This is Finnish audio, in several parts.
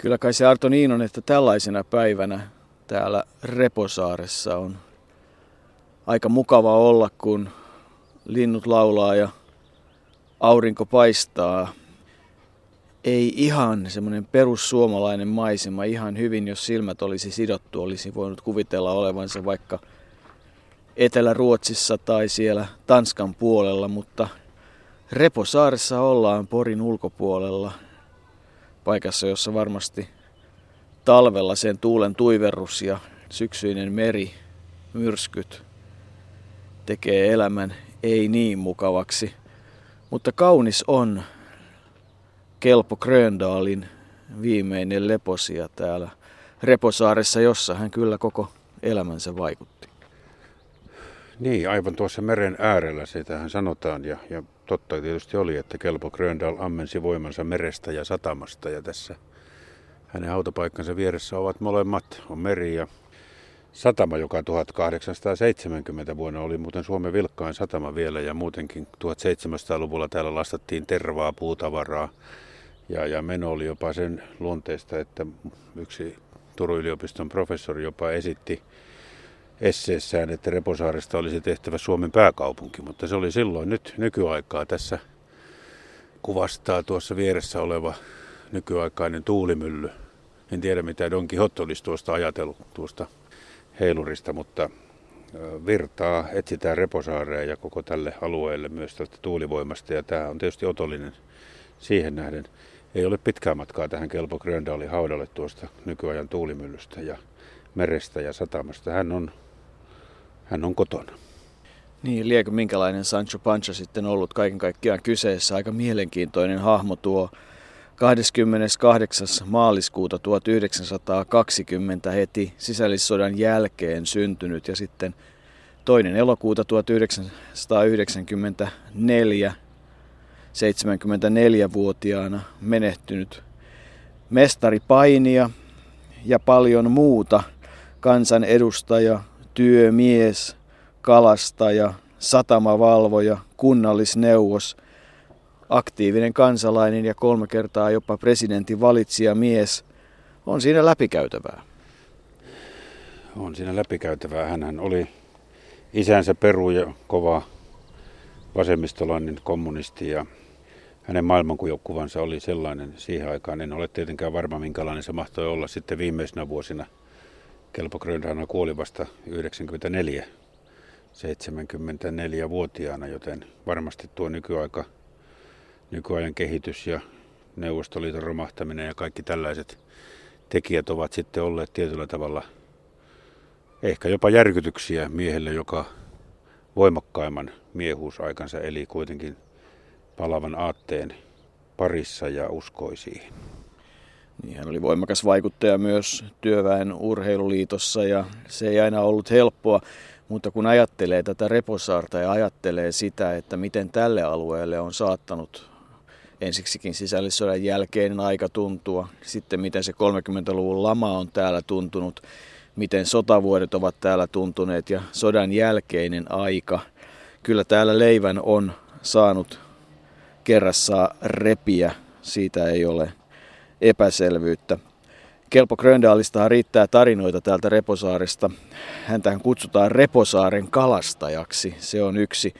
Kyllä kai se Arto niin on, että tällaisena päivänä täällä Reposaaressa on aika mukava olla, kun linnut laulaa ja aurinko paistaa. Ei ihan semmoinen perussuomalainen maisema ihan hyvin, jos silmät olisi sidottu, olisi voinut kuvitella olevansa vaikka Etelä-Ruotsissa tai siellä Tanskan puolella, mutta Reposaaressa ollaan Porin ulkopuolella – paikassa, jossa varmasti talvella sen tuulen tuiverrus ja syksyinen meri, myrskyt tekee elämän ei niin mukavaksi. Mutta kaunis on Kelpo Gröndalin viimeinen leposia täällä Reposaaressa, jossa hän kyllä koko elämänsä vaikutti. Niin, aivan tuossa meren äärellä sitähän sanotaan ja, ja totta tietysti oli, että Kelpo Gröndal ammensi voimansa merestä ja satamasta ja tässä hänen hautapaikkansa vieressä ovat molemmat, on meri ja satama, joka 1870 vuonna oli muuten Suomen vilkkain satama vielä ja muutenkin 1700-luvulla täällä lastattiin tervaa, puutavaraa ja, ja meno oli jopa sen luonteesta, että yksi Turun yliopiston professori jopa esitti esseessään, että Reposaaresta olisi tehtävä Suomen pääkaupunki, mutta se oli silloin nyt nykyaikaa. Tässä kuvastaa tuossa vieressä oleva nykyaikainen tuulimylly. En tiedä mitä Don Quixote olisi tuosta ajatellut tuosta heilurista, mutta virtaa etsitään Reposaareen ja koko tälle alueelle myös tästä tuulivoimasta. Ja tämä on tietysti otollinen siihen nähden. Ei ole pitkää matkaa tähän Kelpo Gröndalin haudalle tuosta nykyajan tuulimyllystä ja merestä ja satamasta. Hän on hän on kotona. Niin, liekö minkälainen Sancho Pancha sitten ollut kaiken kaikkiaan kyseessä. Aika mielenkiintoinen hahmo tuo 28. maaliskuuta 1920 heti sisällissodan jälkeen syntynyt ja sitten toinen elokuuta 1994 74-vuotiaana menehtynyt mestaripainia ja paljon muuta kansanedustaja, työmies, kalastaja, satamavalvoja, kunnallisneuvos, aktiivinen kansalainen ja kolme kertaa jopa presidentin valitsija mies on siinä läpikäytävää. On siinä läpikäytävää. Hän oli isänsä peru ja kova vasemmistolainen kommunisti ja hänen maailmankuvansa oli sellainen siihen aikaan. En ole tietenkään varma, minkälainen se mahtoi olla sitten viimeisenä vuosina – Kelpo Grönrana kuoli vasta 94, 74-vuotiaana, joten varmasti tuo nykyaika, nykyajan kehitys ja Neuvostoliiton romahtaminen ja kaikki tällaiset tekijät ovat sitten olleet tietyllä tavalla ehkä jopa järkytyksiä miehelle, joka voimakkaimman miehuusaikansa eli kuitenkin palavan aatteen parissa ja uskoi siihen. Niin, hän oli voimakas vaikuttaja myös työväen urheiluliitossa ja se ei aina ollut helppoa. Mutta kun ajattelee tätä Reposaarta ja ajattelee sitä, että miten tälle alueelle on saattanut ensiksikin sisällissodan jälkeinen aika tuntua, sitten miten se 30-luvun lama on täällä tuntunut, miten sotavuodet ovat täällä tuntuneet ja sodan jälkeinen aika. Kyllä täällä leivän on saanut kerrassaan repiä, siitä ei ole epäselvyyttä. Kelpo Gröndaalistahan riittää tarinoita täältä Reposaaresta. Häntähän kutsutaan Reposaaren kalastajaksi. Se on yksi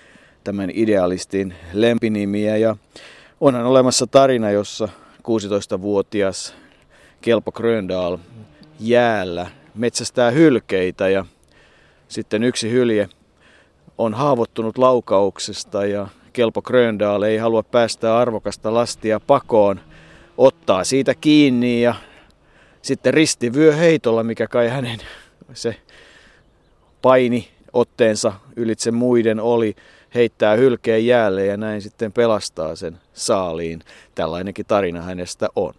tämän idealistin lempinimiä ja onhan olemassa tarina, jossa 16-vuotias Kelpo Gröndal jäällä metsästää hylkeitä ja sitten yksi hylje on haavoittunut laukauksesta ja Kelpo Gröndal ei halua päästä arvokasta lastia pakoon – ottaa siitä kiinni ja sitten ristivyö heitolla, mikä kai hänen se paini otteensa ylitse muiden oli, heittää hylkeen jäälle ja näin sitten pelastaa sen saaliin. Tällainenkin tarina hänestä on.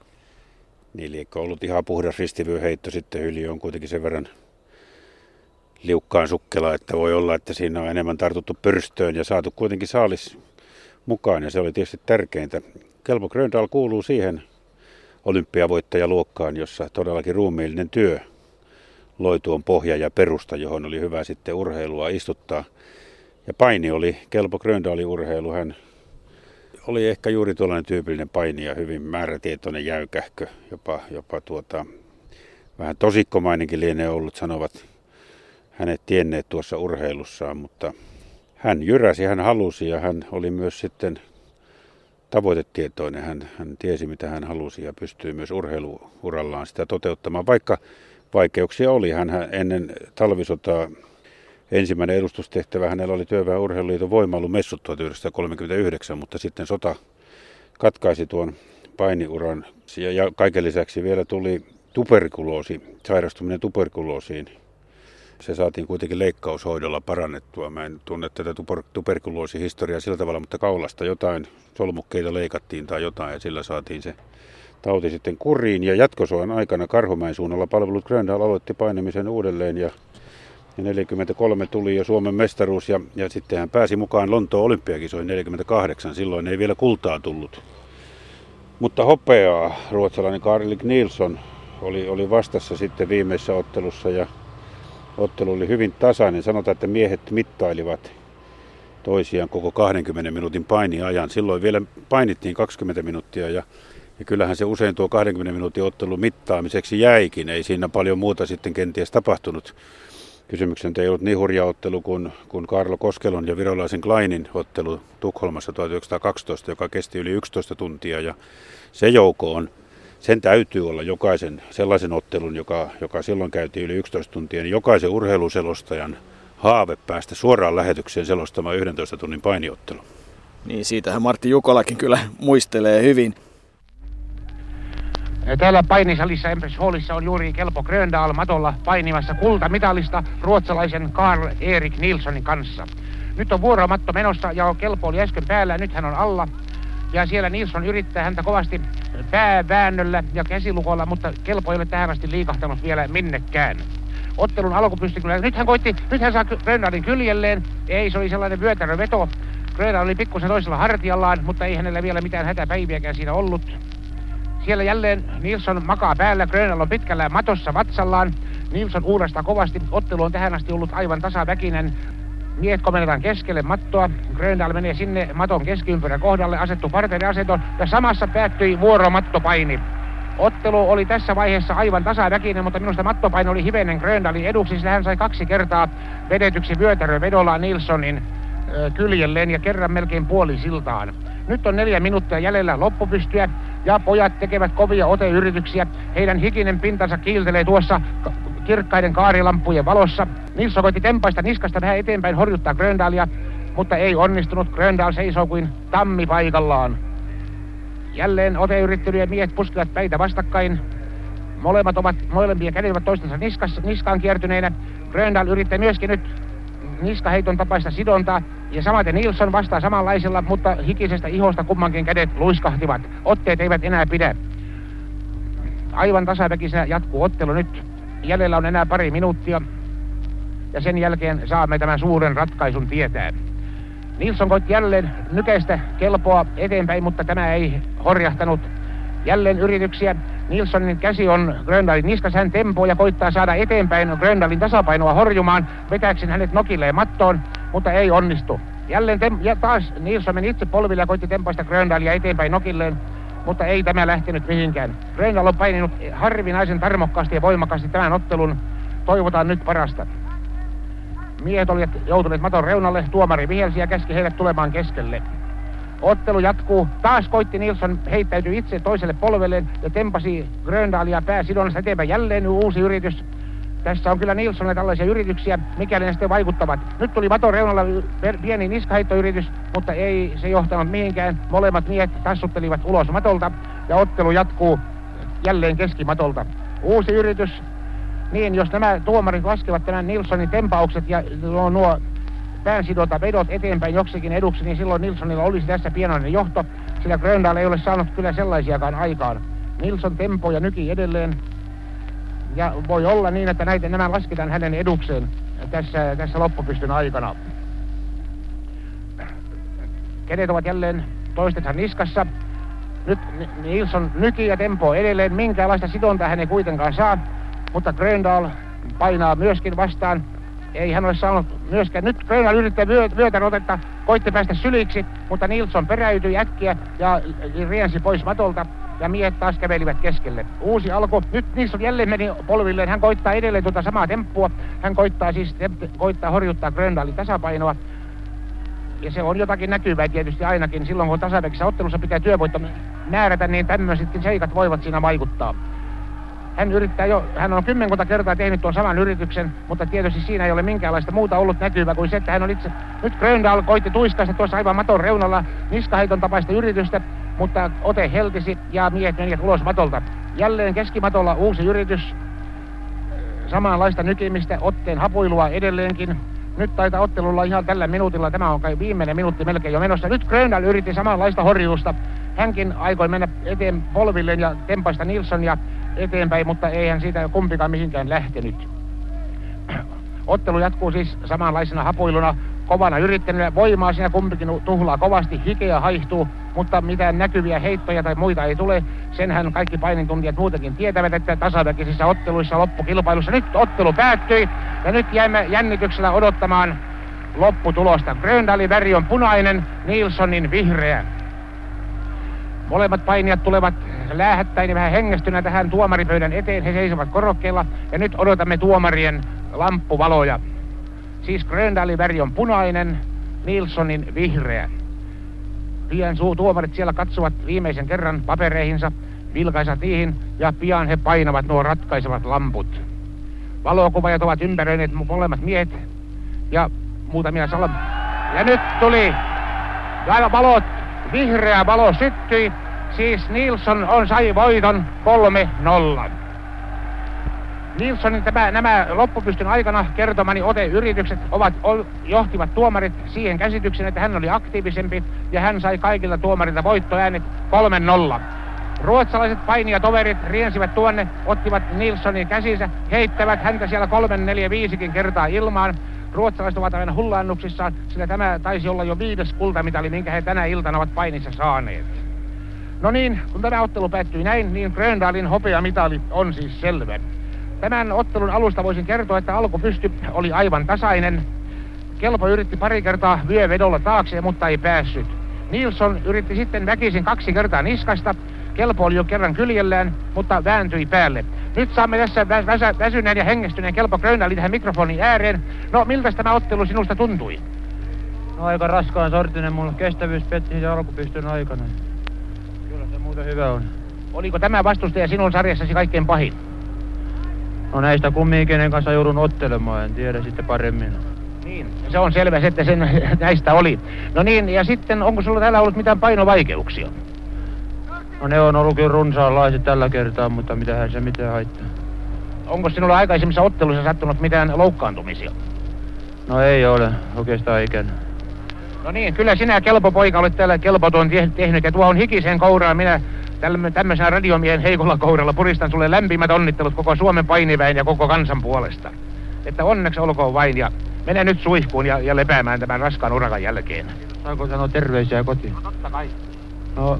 Niin liekö ollut ihan puhdas ristivyöheitto, sitten hyli on kuitenkin sen verran liukkaan sukkela, että voi olla, että siinä on enemmän tartuttu pyrstöön ja saatu kuitenkin saalis mukaan ja se oli tietysti tärkeintä. Kelpo Gröndal kuuluu siihen olympiavoittajaluokkaan, jossa todellakin ruumiillinen työ loi tuon pohja ja perusta, johon oli hyvä sitten urheilua istuttaa. Ja paini oli kelpo Gröndalin urheilu. Hän oli ehkä juuri tuollainen tyypillinen painija, hyvin määrätietoinen jäykähkö, jopa, jopa tuota, vähän tosikkomainenkin lienee ollut, sanovat hänet tienneet tuossa urheilussaan, mutta hän jyräsi, hän halusi ja hän oli myös sitten tavoitetietoinen. Hän, hän tiesi, mitä hän halusi ja pystyi myös urheiluurallaan sitä toteuttamaan, vaikka vaikeuksia oli. Hän ennen talvisotaa ensimmäinen edustustehtävä hänellä oli Työväen urheiluliiton voimailumessut 1939, mutta sitten sota katkaisi tuon painiuran. Ja kaiken lisäksi vielä tuli tuberkuloosi, sairastuminen tuberkuloosiin. Se saatiin kuitenkin leikkaushoidolla parannettua. Mä en tunne tätä tuber- tuberkuloosihistoriaa sillä tavalla, mutta kaulasta jotain solmukkeita leikattiin tai jotain ja sillä saatiin se tauti sitten kuriin. Ja jatkosoan aikana Karhumäen suunnalla palvelut Gröndal aloitti painamisen uudelleen ja ja 43 tuli jo Suomen mestaruus ja, ja sitten hän pääsi mukaan Lontoon olympiakisoihin 48. Silloin ei vielä kultaa tullut. Mutta hopeaa ruotsalainen Karlik Nilsson oli, oli vastassa sitten viimeisessä ottelussa ja ottelu oli hyvin tasainen. Sanotaan, että miehet mittailivat toisiaan koko 20 minuutin painiajan. Silloin vielä painittiin 20 minuuttia ja, ja kyllähän se usein tuo 20 minuutin ottelu mittaamiseksi jäikin. Ei siinä paljon muuta sitten kenties tapahtunut. Kysymyksen ei ollut niin hurja ottelu kuin, kuin Karlo Koskelon ja virolaisen Kleinin ottelu Tukholmassa 1912, joka kesti yli 11 tuntia. Ja se joukko on, sen täytyy olla jokaisen sellaisen ottelun, joka, joka silloin käytiin yli 11 tuntia, niin jokaisen urheiluselostajan haave päästä suoraan lähetykseen selostamaan 11 tunnin painiottelu. Niin, siitähän Martti Jukolakin kyllä muistelee hyvin. Täällä painisalissa Empress Hallissa on juuri Kelpo Gröndal matolla painimassa kultamitalista ruotsalaisen Karl Erik Nilssonin kanssa. Nyt on vuoromatto menossa ja Kelpo oli äsken päällä, nyt hän on alla. Ja siellä Nilsson yrittää häntä kovasti pääväännöllä ja käsilukolla, mutta Kelpo ei ole tähän asti liikahtanut vielä minnekään. Ottelun alku pystyi kyllä. Nyt hän koitti, nyt hän saa Gröndalin kyljelleen. Ei, se oli sellainen vyötärö veto. Gröndal oli pikkusen toisella hartiallaan, mutta ei hänellä vielä mitään hätäpäiviäkään siinä ollut. Siellä jälleen Nilsson makaa päällä, Grönal on pitkällä matossa vatsallaan. Nilsson uurastaa kovasti. Ottelu on tähän asti ollut aivan tasaväkinen. Miehet komennetaan keskelle mattoa. Gröndal menee sinne maton keskiympyrän kohdalle, asettu parteriaseton ja samassa päättyi vuoromattopaini. Ottelu oli tässä vaiheessa aivan tasaväkinen, mutta minusta mattopaino oli hivenen Gröndalin eduksi, sillä hän sai kaksi kertaa vedetyksi vedolla Nilssonin kyljelleen ja kerran melkein puoli siltaan. Nyt on neljä minuuttia jäljellä loppupystyä ja pojat tekevät kovia oteyrityksiä. Heidän hikinen pintansa kiiltelee tuossa kirkkaiden kaarilampujen valossa. Nilsson koitti tempaista niskasta vähän eteenpäin horjuttaa Gröndalia, mutta ei onnistunut. Gröndal seisoo kuin tammi paikallaan. Jälleen oteyrittelyjen miehet puskivat päitä vastakkain. Molemmat ovat, molempia kädet toistensa niskas, niskaan kiertyneinä. Gröndal yrittää myöskin nyt niskaheiton tapaista sidontaa. Ja samaten Nilsson vastaa samanlaisella, mutta hikisestä ihosta kummankin kädet luiskahtivat. Otteet eivät enää pidä. Aivan tasaväkisenä jatkuu ottelu nyt. Jäljellä on enää pari minuuttia. Ja sen jälkeen saamme tämän suuren ratkaisun tietää. Nilsson koitti jälleen nykeistä kelpoa eteenpäin, mutta tämä ei horjahtanut. Jälleen yrityksiä. Nilssonin käsi on Gröndalin niskas. Hän tempoo ja koittaa saada eteenpäin Gröndalin tasapainoa horjumaan. Vetääksen hänet nokilleen mattoon, mutta ei onnistu. Jälleen tem- ja taas Nilsson meni itse polville ja koitti tempaista Gröndalia eteenpäin nokilleen. Mutta ei tämä lähtenyt mihinkään. Gröndal on paininut harvinaisen tarmokkaasti ja voimakkaasti tämän ottelun. Toivotaan nyt parasta. Miehet olivat joutuneet maton reunalle, tuomari vihelsi ja käski heidät tulemaan keskelle. Ottelu jatkuu. Taas koitti Nilsson heittäytyi itse toiselle polvelleen ja tempasi Gröndalia pääsidonnasta eteenpäin. Jälleen uusi yritys. Tässä on kyllä Nilssonille tällaisia yrityksiä, mikäli ne sitten vaikuttavat. Nyt tuli maton reunalla pieni niskaheittoyritys, mutta ei se johtanut mihinkään. Molemmat miehet tassuttelivat ulos matolta ja ottelu jatkuu jälleen keskimatolta. Uusi yritys. Niin, jos nämä tuomarit laskevat tämän Nilssonin tempaukset ja nuo, nuo päänsidota vedot eteenpäin joksikin eduksi, niin silloin Nilssonilla olisi tässä pienoinen johto, sillä Gröndal ei ole saanut kyllä sellaisiakaan aikaan. Nilsson tempo ja nyki edelleen. Ja voi olla niin, että näitä, nämä lasketaan hänen edukseen tässä, tässä loppupystyn aikana. Kädet ovat jälleen toistensa niskassa. Nyt Nilsson nyki ja tempo edelleen. Minkäänlaista sidontaa hän ei kuitenkaan saa. Mutta Gröndal painaa myöskin vastaan ei hän ole saanut myöskään. Nyt Grönal yrittää vyötä otetta, koitti päästä syliksi, mutta Nilsson peräytyi äkkiä ja riensi pois matolta ja miehet taas kävelivät keskelle. Uusi alku. Nyt Nilsson jälleen meni polvilleen. Hän koittaa edelleen tuota samaa temppua. Hän koittaa siis koittaa horjuttaa Gröndalin tasapainoa. Ja se on jotakin näkyvää tietysti ainakin. Silloin kun tasaväkissä ottelussa pitää työvoitto määrätä, niin tämmöisetkin seikat voivat siinä vaikuttaa. Hän yrittää jo, hän on kymmenkunta kertaa tehnyt tuon saman yrityksen, mutta tietysti siinä ei ole minkäänlaista muuta ollut näkyvää kuin se, että hän on itse... Nyt Gröndal koitti tuiskaista tuossa aivan maton reunalla niskaheiton tapaista yritystä, mutta ote heltisi ja miehet menivät ulos matolta. Jälleen keskimatolla uusi yritys, samanlaista nykimistä, otteen hapuilua edelleenkin. Nyt taitaa ottelulla ihan tällä minuutilla, tämä on kai viimeinen minuutti melkein jo menossa. Nyt Grönal yritti samanlaista horjuusta. Hänkin aikoi mennä eteen polvilleen ja tempaista Nilssonia eteenpäin, mutta eihän siitä kumpikaan mihinkään lähtenyt. Ottelu jatkuu siis samanlaisena hapuiluna, kovana yrittänyt voimaa siinä kumpikin tuhlaa kovasti, hikeä haihtuu, mutta mitään näkyviä heittoja tai muita ei tule. Senhän kaikki painintuntijat muutenkin tietävät, että tasaväkisissä otteluissa loppukilpailussa nyt ottelu päättyi ja nyt jäämme jännityksellä odottamaan lopputulosta. Gröndalin väri on punainen, Nilssonin vihreä. Molemmat painijat tulevat lähettäin ja vähän hengestynä tähän tuomaripöydän eteen. He seisovat korokkeella ja nyt odotamme tuomarien lamppuvaloja. Siis Gröndalin väri on punainen, Nilssonin vihreä. Pian suu tuomarit siellä katsovat viimeisen kerran papereihinsa, vilkaisat niihin ja pian he painavat nuo ratkaisevat lamput. Valokuvajat ovat ympäröineet molemmat miehet ja muutamia salam... Ja nyt tuli ja valot, vihreä valo syttyi, siis Nilsson on sai voiton 3-0. Nilssonin tämä, nämä loppupystyn aikana kertomani oteyritykset ovat, johtivat tuomarit siihen käsitykseen, että hän oli aktiivisempi ja hän sai kaikilta tuomarilta voittoäänet 3-0. Ruotsalaiset painijatoverit riensivät tuonne, ottivat Nilssonin käsinsä, heittävät häntä siellä 3, 4, 5 kertaa ilmaan. Ruotsalaiset ovat aina hullannuksissaan, sillä tämä taisi olla jo viides kultamitali, minkä he tänä iltana ovat painissa saaneet. No niin, kun tämä ottelu päättyi näin, niin Gröndalin hopeamitali on siis selvä. Tämän ottelun alusta voisin kertoa, että alkupysty oli aivan tasainen. Kelpo yritti pari kertaa vyövedolla taakse, mutta ei päässyt. Nilsson yritti sitten väkisin kaksi kertaa niskasta. Kelpo oli jo kerran kyljellään, mutta vääntyi päälle. Nyt saamme tässä vä- väsä- väsyneen ja hengestyneen Kelpo Grönalin tähän mikrofonin ääreen. No, miltä tämä ottelu sinusta tuntui? No aika raskaan sortinen, mulla kestävyys petti siitä alkupystyn aikana. Kyllä se muuten hyvä on. Oliko tämä vastustaja sinun sarjassasi kaikkein pahin? No näistä kumminkin kanssa joudun ottelemaan, en tiedä sitten paremmin. Niin, se on selvä, että sen näistä oli. No niin, ja sitten onko sulla täällä ollut mitään painovaikeuksia? No ne on ollut kyllä runsaanlaiset tällä kertaa, mutta mitähän se mitään haittaa. Onko sinulla aikaisemmissa otteluissa sattunut mitään loukkaantumisia? No ei ole oikeastaan ikään. No niin, kyllä sinä kelpo poika olet täällä kelpoton tehnyt ja tuohon hikiseen kouraan minä tämmöisenä radiomiehen heikolla kouralla puristan sulle lämpimät onnittelut koko Suomen painiväen ja koko kansan puolesta. Että onneksi olkoon vain ja mene nyt suihkuun ja, ja lepäämään tämän raskaan urakan jälkeen. Saanko sanoa terveisiä kotiin? No totta kai. No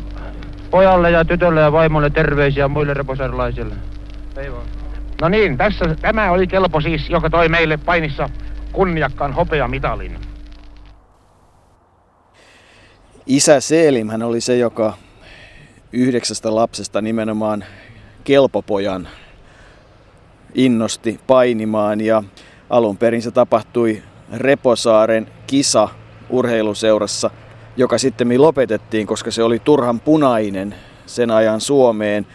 pojalle ja tytölle ja vaimolle terveisiä muille reposarlaisille. Ei vaan. No niin, tässä, tämä oli kelpo siis, joka toi meille painissa kunniakkaan hopeamitalin. Isä Seelim hän oli se, joka yhdeksästä lapsesta nimenomaan kelpopojan innosti painimaan ja alun perin se tapahtui Reposaaren kisa urheiluseurassa, joka sitten lopetettiin, koska se oli turhan punainen sen ajan Suomeen.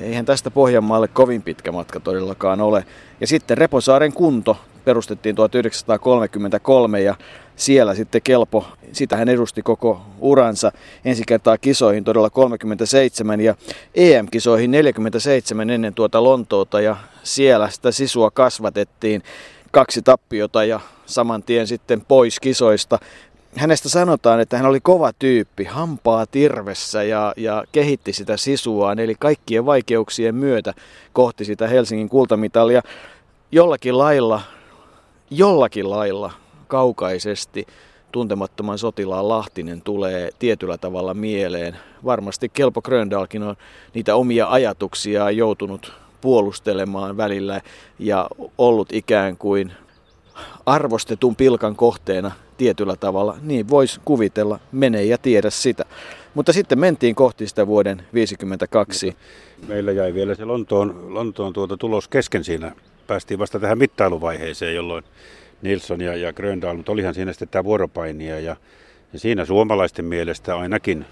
Eihän tästä Pohjanmaalle kovin pitkä matka todellakaan ole. Ja sitten Reposaaren kunto perustettiin 1933 ja siellä sitten Kelpo, sitä hän edusti koko uransa ensi kertaa kisoihin todella 37 ja EM-kisoihin 47 ennen tuota Lontoota ja siellä sitä sisua kasvatettiin kaksi tappiota ja saman tien sitten pois kisoista. Hänestä sanotaan, että hän oli kova tyyppi, hampaa tirvessä ja, ja kehitti sitä sisuaan, eli kaikkien vaikeuksien myötä kohti sitä Helsingin kultamitalia. Jollakin lailla, jollakin lailla kaukaisesti tuntemattoman sotilaan Lahtinen tulee tietyllä tavalla mieleen. Varmasti Kelpo Gröndalkin on niitä omia ajatuksia joutunut puolustelemaan välillä ja ollut ikään kuin arvostetun pilkan kohteena tietyllä tavalla. Niin voisi kuvitella, mene ja tiedä sitä. Mutta sitten mentiin kohti sitä vuoden 1952. Meillä jäi vielä se Lontoon, Lontoon tuota tulos kesken siinä. Päästiin vasta tähän mittailuvaiheeseen, jolloin Nilsson ja, ja Gröndal, mutta olihan siinä sitten tämä vuoropainia ja, ja siinä suomalaisten mielestä ainakin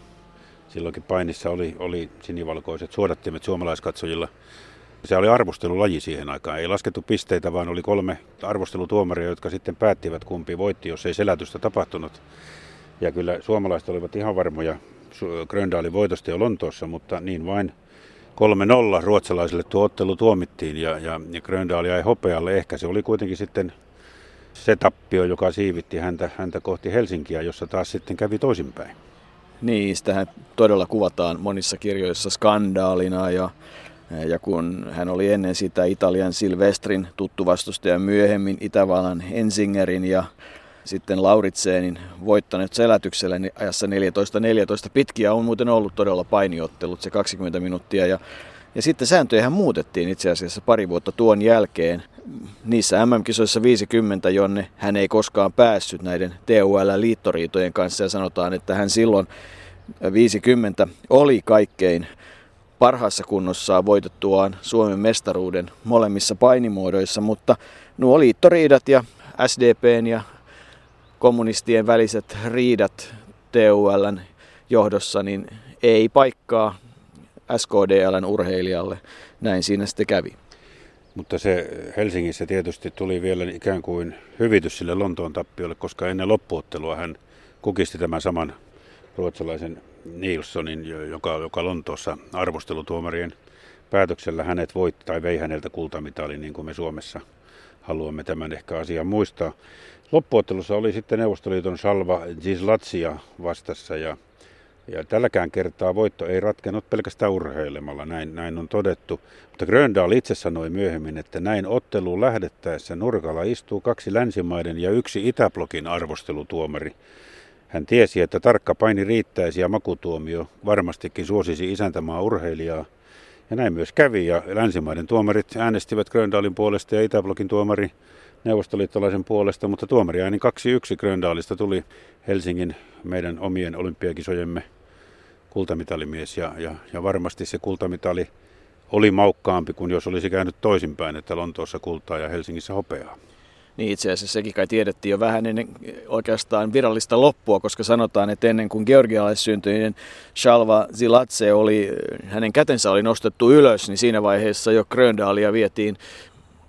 silloinkin painissa oli, oli sinivalkoiset suodattimet suomalaiskatsojilla. Se oli arvostelulaji siihen aikaan. Ei laskettu pisteitä, vaan oli kolme arvostelutuomaria, jotka sitten päättivät, kumpi voitti, jos ei selätystä tapahtunut. Ja kyllä suomalaiset olivat ihan varmoja Gröndalin voitosta jo Lontoossa, mutta niin vain 3-0 ruotsalaisille tuo ottelu tuomittiin ja, ja, ja Gröndal jäi hopealle. Ehkä se oli kuitenkin sitten se tappio, joka siivitti häntä, häntä kohti Helsinkiä, jossa taas sitten kävi toisinpäin. Niin, sitähän todella kuvataan monissa kirjoissa skandaalina ja, ja kun hän oli ennen sitä Italian Silvestrin tuttu vastustaja myöhemmin Itävallan Ensingerin ja sitten Lauritseenin voittanut selätyksellä niin ajassa 14-14. Pitkiä on muuten ollut todella painiottelut, se 20 minuuttia. Ja, ja sitten sääntöjähän muutettiin itse asiassa pari vuotta tuon jälkeen. Niissä MM-kisoissa 50, jonne hän ei koskaan päässyt näiden TUL-liittoriitojen kanssa. Ja sanotaan, että hän silloin 50 oli kaikkein parhaassa kunnossaan voitettuaan Suomen mestaruuden molemmissa painimuodoissa, mutta nuo liittoriidat ja SDPn ja kommunistien väliset riidat TULn johdossa, niin ei paikkaa SKDLn urheilijalle. Näin siinä sitten kävi. Mutta se Helsingissä tietysti tuli vielä ikään kuin hyvitys sille Lontoon tappiolle, koska ennen loppuottelua hän kukisti tämän saman ruotsalaisen Nilssonin, joka, joka Lontoossa arvostelutuomarien päätöksellä hänet voitti tai vei häneltä kultamitalin, niin kuin me Suomessa haluamme tämän ehkä asian muistaa. Loppuottelussa oli sitten Neuvostoliiton Salva Gislatsia vastassa ja, ja tälläkään kertaa voitto ei ratkennut pelkästään urheilemalla, näin, näin on todettu. Mutta Gröndal itse sanoi myöhemmin, että näin otteluun lähdettäessä nurkalla istuu kaksi länsimaiden ja yksi Itäblokin arvostelutuomari. Hän tiesi, että tarkka paini riittäisi ja makutuomio varmastikin suosisi isäntämaa urheilijaa. Ja näin myös kävi ja länsimaiden tuomarit äänestivät Gröndalin puolesta ja Itäblokin tuomari neuvostoliittolaisen puolesta, mutta tuomari ääni 2-1 Gröndaalista tuli Helsingin meidän omien olympiakisojemme kultamitalimies ja, ja, ja varmasti se kultamitali oli maukkaampi kuin jos olisi käynyt toisinpäin, että Lontoossa kultaa ja Helsingissä hopeaa. Niin itse asiassa sekin kai tiedettiin jo vähän ennen oikeastaan virallista loppua, koska sanotaan, että ennen kuin georgialaissyntyinen Shalva Zilatse oli, hänen kätensä oli nostettu ylös, niin siinä vaiheessa jo Gröndaalia vietiin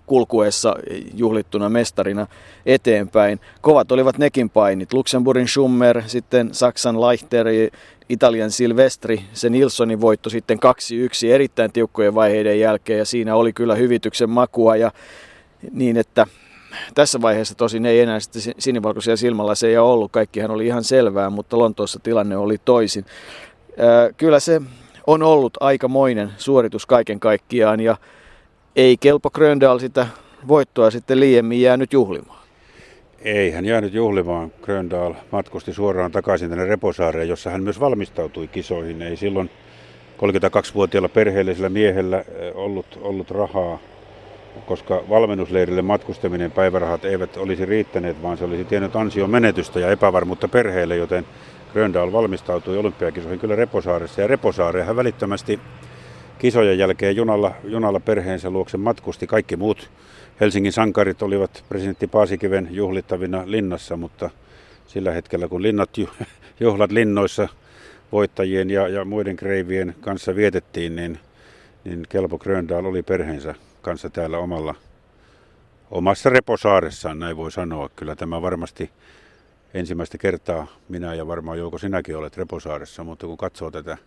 kulkuessa juhlittuna mestarina eteenpäin. Kovat olivat nekin painit. Luxemburgin Schummer, sitten Saksan Leichter, Italian Silvestri, se Nilssonin voitto sitten 2-1 erittäin tiukkojen vaiheiden jälkeen ja siinä oli kyllä hyvityksen makua ja niin, että tässä vaiheessa tosin ei enää sitten sinivalkoisia silmällä se ei ole ollut, kaikkihan oli ihan selvää, mutta Lontoossa tilanne oli toisin. Kyllä se on ollut aikamoinen suoritus kaiken kaikkiaan ja ei Kelpo Gröndal sitä voittoa sitten liiemmin jäänyt juhlimaan. Ei hän jäänyt juhlimaan. Gröndal matkusti suoraan takaisin tänne Reposaareen, jossa hän myös valmistautui kisoihin. Ei silloin 32-vuotiaalla perheellisellä miehellä eh, ollut, ollut rahaa, koska valmennusleirille matkustaminen päivärahat eivät olisi riittäneet, vaan se olisi tiennyt ansion menetystä ja epävarmuutta perheelle, joten Gröndal valmistautui olympiakisoihin kyllä Reposaaressa. Ja Reposaareen hän välittömästi kisojen jälkeen junalla, junalla perheensä luokse matkusti. Kaikki muut Helsingin sankarit olivat presidentti Paasikiven juhlittavina linnassa, mutta sillä hetkellä kun linnat, juhlat linnoissa voittajien ja, ja muiden kreivien kanssa vietettiin, niin, niin Kelpo Gröndal oli perheensä kanssa täällä omalla, omassa reposaaressaan, näin voi sanoa. Kyllä tämä varmasti ensimmäistä kertaa minä ja varmaan Jouko sinäkin olet reposaaressa, mutta kun katsoo tätä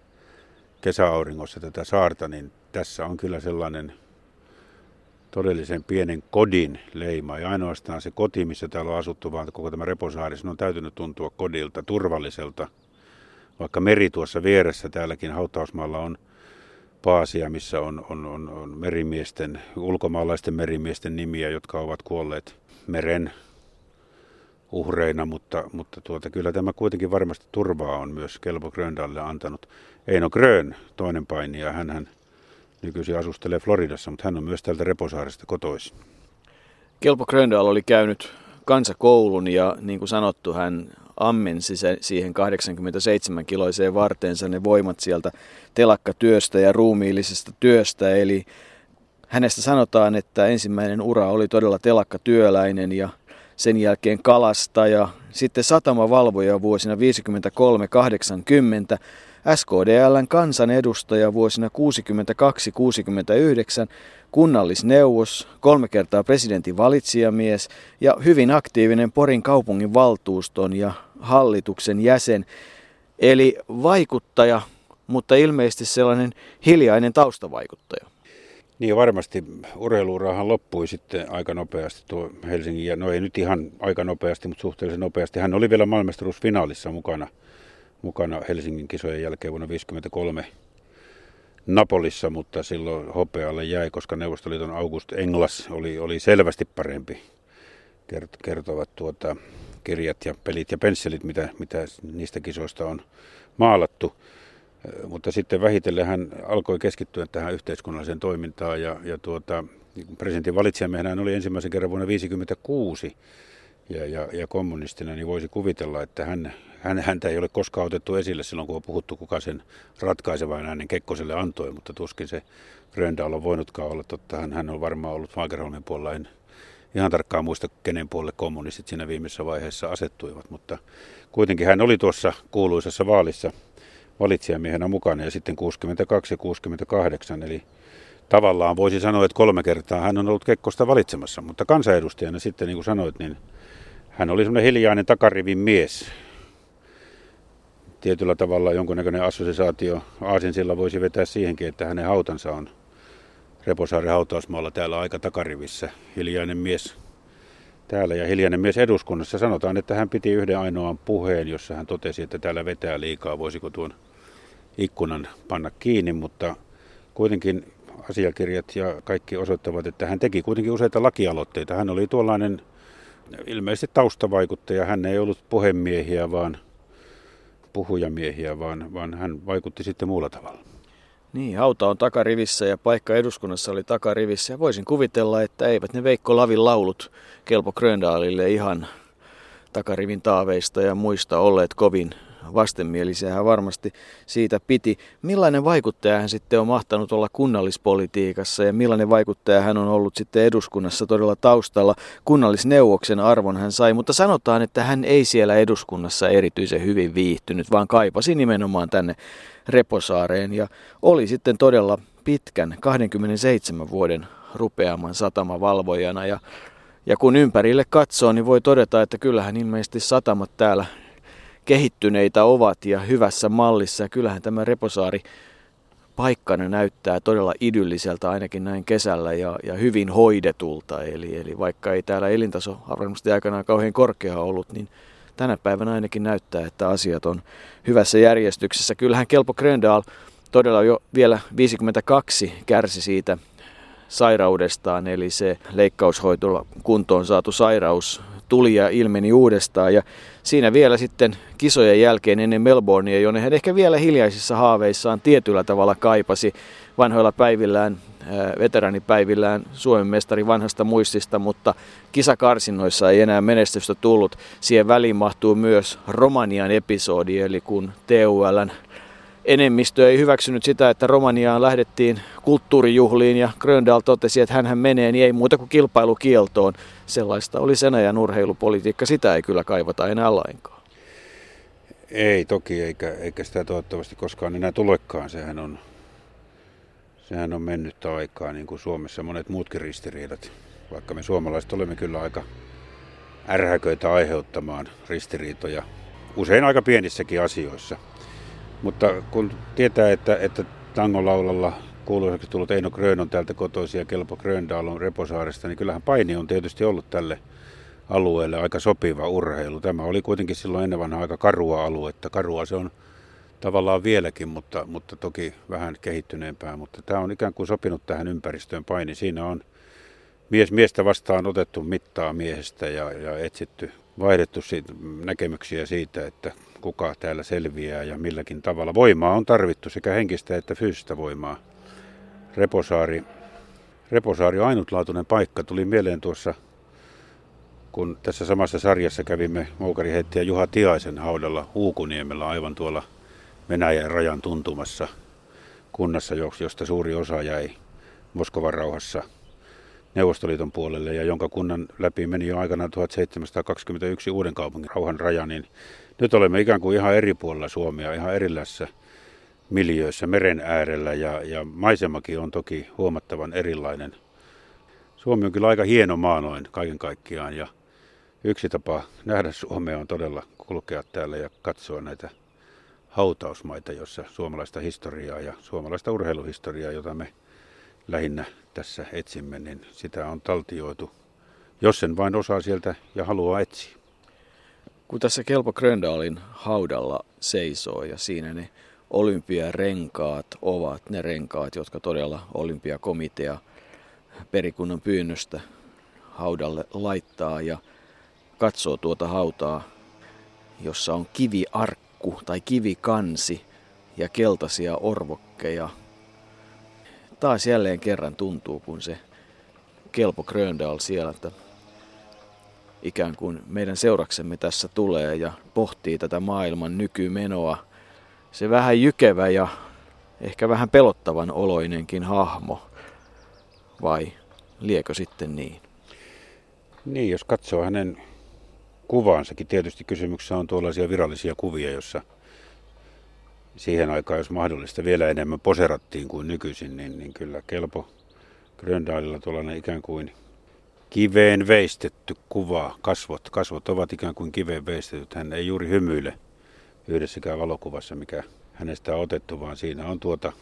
kesäauringossa tätä saarta, niin tässä on kyllä sellainen todellisen pienen kodin leima. Ja ainoastaan se koti, missä täällä on asuttu, vaan koko tämä reposaari, on täytynyt tuntua kodilta, turvalliselta. Vaikka meri tuossa vieressä täälläkin hautausmaalla on paasia, missä on, on, on, on merimiesten, ulkomaalaisten merimiesten nimiä, jotka ovat kuolleet meren uhreina, mutta, mutta tuota, kyllä tämä kuitenkin varmasti turvaa on myös Kelpo Gröndalle antanut. Eino Grön, toinen painija, hän, hän nykyisin asustelee Floridassa, mutta hän on myös täältä Reposaaresta kotoisin. Kelpo Gröndal oli käynyt kansakoulun ja niin kuin sanottu, hän ammensi se, siihen 87-kiloiseen varteensa ne voimat sieltä telakkatyöstä ja ruumiillisesta työstä. Eli hänestä sanotaan, että ensimmäinen ura oli todella telakkatyöläinen ja sen jälkeen kalastaja, sitten satamavalvoja vuosina 53-80, SKDLn kansanedustaja vuosina 62-69, kunnallisneuvos, kolme kertaa presidentin valitsijamies ja hyvin aktiivinen Porin kaupungin valtuuston ja hallituksen jäsen. Eli vaikuttaja, mutta ilmeisesti sellainen hiljainen taustavaikuttaja. Niin varmasti urheiluurahan loppui sitten aika nopeasti tuo Helsingin, ja no ei nyt ihan aika nopeasti, mutta suhteellisen nopeasti. Hän oli vielä maailmestaruusfinaalissa mukana, mukana Helsingin kisojen jälkeen vuonna 1953 Napolissa, mutta silloin hopealle jäi, koska Neuvostoliiton August Englas oli, oli selvästi parempi, kertovat tuota, kirjat ja pelit ja pensselit, mitä, mitä niistä kisoista on maalattu. Mutta sitten vähitellen hän alkoi keskittyä tähän yhteiskunnalliseen toimintaan ja, ja tuota, presidentin valitsijamiehenä hän oli ensimmäisen kerran vuonna 1956 ja, ja, ja kommunistina, niin voisi kuvitella, että hän, hän, häntä ei ole koskaan otettu esille silloin, kun on puhuttu, kuka sen ratkaisevan äänen Kekkoselle antoi, mutta tuskin se Gröndal on voinutkaan olla totta. Hän, hän on varmaan ollut Fagerholmin puolella, en ihan tarkkaan muista, kenen puolelle kommunistit siinä viimeisessä vaiheessa asettuivat, mutta kuitenkin hän oli tuossa kuuluisessa vaalissa valitsijamiehenä mukana ja sitten 62 ja 68, eli tavallaan voisi sanoa, että kolme kertaa hän on ollut Kekkosta valitsemassa, mutta kansanedustajana sitten, niin kuin sanoit, niin hän oli semmoinen hiljainen takarivin mies. Tietyllä tavalla jonkunnäköinen assosiaatio Aasinsilla voisi vetää siihenkin, että hänen hautansa on Reposaaren hautausmaalla täällä aika takarivissä. Hiljainen mies täällä ja hiljainen mies eduskunnassa. Sanotaan, että hän piti yhden ainoan puheen, jossa hän totesi, että täällä vetää liikaa, voisiko tuon ikkunan panna kiinni, mutta kuitenkin asiakirjat ja kaikki osoittavat, että hän teki kuitenkin useita lakialoitteita. Hän oli tuollainen ilmeisesti taustavaikuttaja. Hän ei ollut puhemiehiä, vaan puhujamiehiä, vaan, vaan hän vaikutti sitten muulla tavalla. Niin, hauta on takarivissä ja paikka eduskunnassa oli takarivissä. Ja voisin kuvitella, että eivät ne Veikko Lavin laulut Kelpo Gröndaalille ihan takarivin taaveista ja muista olleet kovin vastenmielisiä hän varmasti siitä piti. Millainen vaikuttaja hän sitten on mahtanut olla kunnallispolitiikassa ja millainen vaikuttaja hän on ollut sitten eduskunnassa todella taustalla. Kunnallisneuvoksen arvon hän sai, mutta sanotaan, että hän ei siellä eduskunnassa erityisen hyvin viihtynyt, vaan kaipasi nimenomaan tänne Reposaareen ja oli sitten todella pitkän 27 vuoden rupeaman satamavalvojana ja ja kun ympärille katsoo, niin voi todeta, että kyllähän ilmeisesti satamat täällä kehittyneitä ovat ja hyvässä mallissa. Ja kyllähän tämä Reposaari paikkana näyttää todella idylliseltä ainakin näin kesällä ja, ja hyvin hoidetulta. Eli, eli vaikka ei täällä elintaso varmasti aikanaan kauhean korkea ollut, niin tänä päivänä ainakin näyttää, että asiat on hyvässä järjestyksessä. Kyllähän Kelpo Gröndal todella jo vielä 52 kärsi siitä sairaudestaan, eli se leikkaushoitolla kuntoon saatu sairaus tuli ja ilmeni uudestaan. Ja siinä vielä sitten kisojen jälkeen ennen Melbournea, jonne hän ehkä vielä hiljaisissa haaveissaan tietyllä tavalla kaipasi vanhoilla päivillään, veteranipäivillään Suomen mestari vanhasta muistista, mutta kisakarsinnoissa ei enää menestystä tullut. Siihen väliin mahtuu myös Romanian episodi, eli kun TULn enemmistö ei hyväksynyt sitä, että Romaniaan lähdettiin kulttuurijuhliin ja Gröndal totesi, että hän menee, niin ei muuta kuin kilpailukieltoon. Sellaista oli sen ajan urheilupolitiikka, sitä ei kyllä kaivata enää lainkaan. Ei toki, eikä, eikä sitä toivottavasti koskaan enää tulekaan. Sehän on, sehän on mennyt aikaa, niin kuin Suomessa monet muutkin ristiriidat. Vaikka me suomalaiset olemme kyllä aika ärhäköitä aiheuttamaan ristiriitoja, usein aika pienissäkin asioissa. Mutta kun tietää, että, että tangolaulalla kuuluisaksi tullut Eino Grön on täältä kotoisia, Kelpo Gröndal on Reposaaresta, niin kyllähän paini on tietysti ollut tälle alueelle aika sopiva urheilu. Tämä oli kuitenkin silloin ennen vanhaa aika karua aluetta. Karua se on tavallaan vieläkin, mutta, mutta toki vähän kehittyneempää. Mutta tämä on ikään kuin sopinut tähän ympäristöön paini. Siinä on mies miestä vastaan otettu mittaa miehestä ja, ja etsitty, vaihdettu siitä, näkemyksiä siitä, että kuka täällä selviää ja milläkin tavalla. Voimaa on tarvittu, sekä henkistä että fyysistä voimaa. Reposaari, Reposaari on ainutlaatuinen paikka. Tuli mieleen tuossa kun tässä samassa sarjassa kävimme moukariheittäjä Juha Tiaisen haudalla Huukuniemellä aivan tuolla Venäjän rajan tuntumassa kunnassa, josta suuri osa jäi Moskovan rauhassa Neuvostoliiton puolelle ja jonka kunnan läpi meni jo aikana 1721 uuden kaupungin rauhan raja, niin nyt olemme ikään kuin ihan eri puolella Suomea, ihan erilaisessa miljöössä meren äärellä ja, ja maisemakin on toki huomattavan erilainen. Suomi on kyllä aika hieno maa noin kaiken kaikkiaan ja yksi tapa nähdä Suomea on todella kulkea täällä ja katsoa näitä hautausmaita, jossa suomalaista historiaa ja suomalaista urheiluhistoriaa, jota me lähinnä tässä etsimme, niin sitä on taltioitu, jos sen vain osaa sieltä ja haluaa etsiä. Kun tässä Kelpo Gröndalin haudalla seisoo ja siinä ne olympiarenkaat ovat ne renkaat, jotka todella olympiakomitea perikunnan pyynnöstä haudalle laittaa ja katsoo tuota hautaa, jossa on kiviarkku tai kivikansi ja keltaisia orvokkeja. Taas jälleen kerran tuntuu, kun se Kelpo Gröndal siellä, että ikään kuin meidän seuraksemme tässä tulee ja pohtii tätä maailman nykymenoa. Se vähän jykevä ja ehkä vähän pelottavan oloinenkin hahmo. Vai liekö sitten niin? Niin, jos katsoo hänen kuvaansakin, tietysti kysymyksessä on tuollaisia virallisia kuvia, jossa siihen aikaan, jos mahdollista, vielä enemmän poserattiin kuin nykyisin, niin, niin kyllä kelpo Gröndalilla tuollainen ikään kuin kiveen veistetty kuva. Kasvot, kasvot ovat ikään kuin kiveen veistetyt. Hän ei juuri hymyile yhdessäkään valokuvassa, mikä hänestä on otettu, vaan siinä on tuota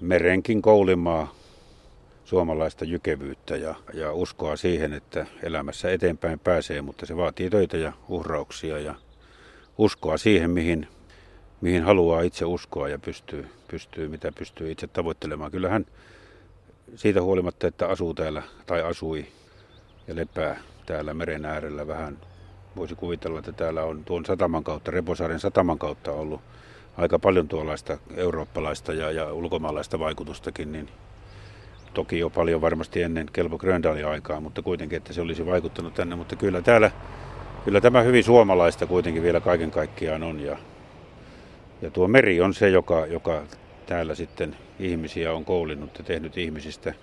merenkin koulimaa suomalaista jykevyyttä ja, ja uskoa siihen, että elämässä eteenpäin pääsee, mutta se vaatii töitä ja uhrauksia ja uskoa siihen, mihin, mihin haluaa itse uskoa ja pystyy, pystyy, mitä pystyy itse tavoittelemaan. Kyllähän siitä huolimatta, että asuu täällä tai asui ja lepää täällä meren äärellä vähän, voisi kuvitella, että täällä on tuon sataman kautta, Reposaaren sataman kautta ollut aika paljon tuollaista eurooppalaista ja, ja ulkomaalaista vaikutustakin, niin toki jo paljon varmasti ennen Kelpo Gröndalin aikaa, mutta kuitenkin, että se olisi vaikuttanut tänne. Mutta kyllä täällä, kyllä tämä hyvin suomalaista kuitenkin vielä kaiken kaikkiaan on. Ja, ja tuo meri on se, joka, joka täällä sitten ihmisiä on koulinnut ja tehnyt ihmisistä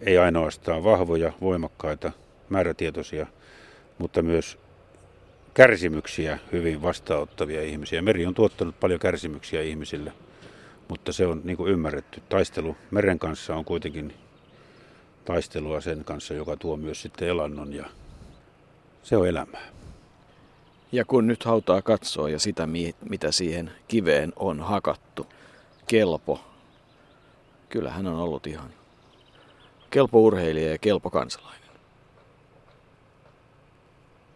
ei ainoastaan vahvoja, voimakkaita, määrätietoisia, mutta myös kärsimyksiä hyvin vastaanottavia ihmisiä. Meri on tuottanut paljon kärsimyksiä ihmisille, mutta se on niin kuin ymmärretty. Taistelu meren kanssa on kuitenkin taistelua sen kanssa, joka tuo myös sitten elannon ja se on elämää. Ja kun nyt hautaa katsoo ja sitä, mitä siihen kiveen on hakattu, kelpo, kyllä hän on ollut ihan kelpo urheilija ja kelpo kansalainen.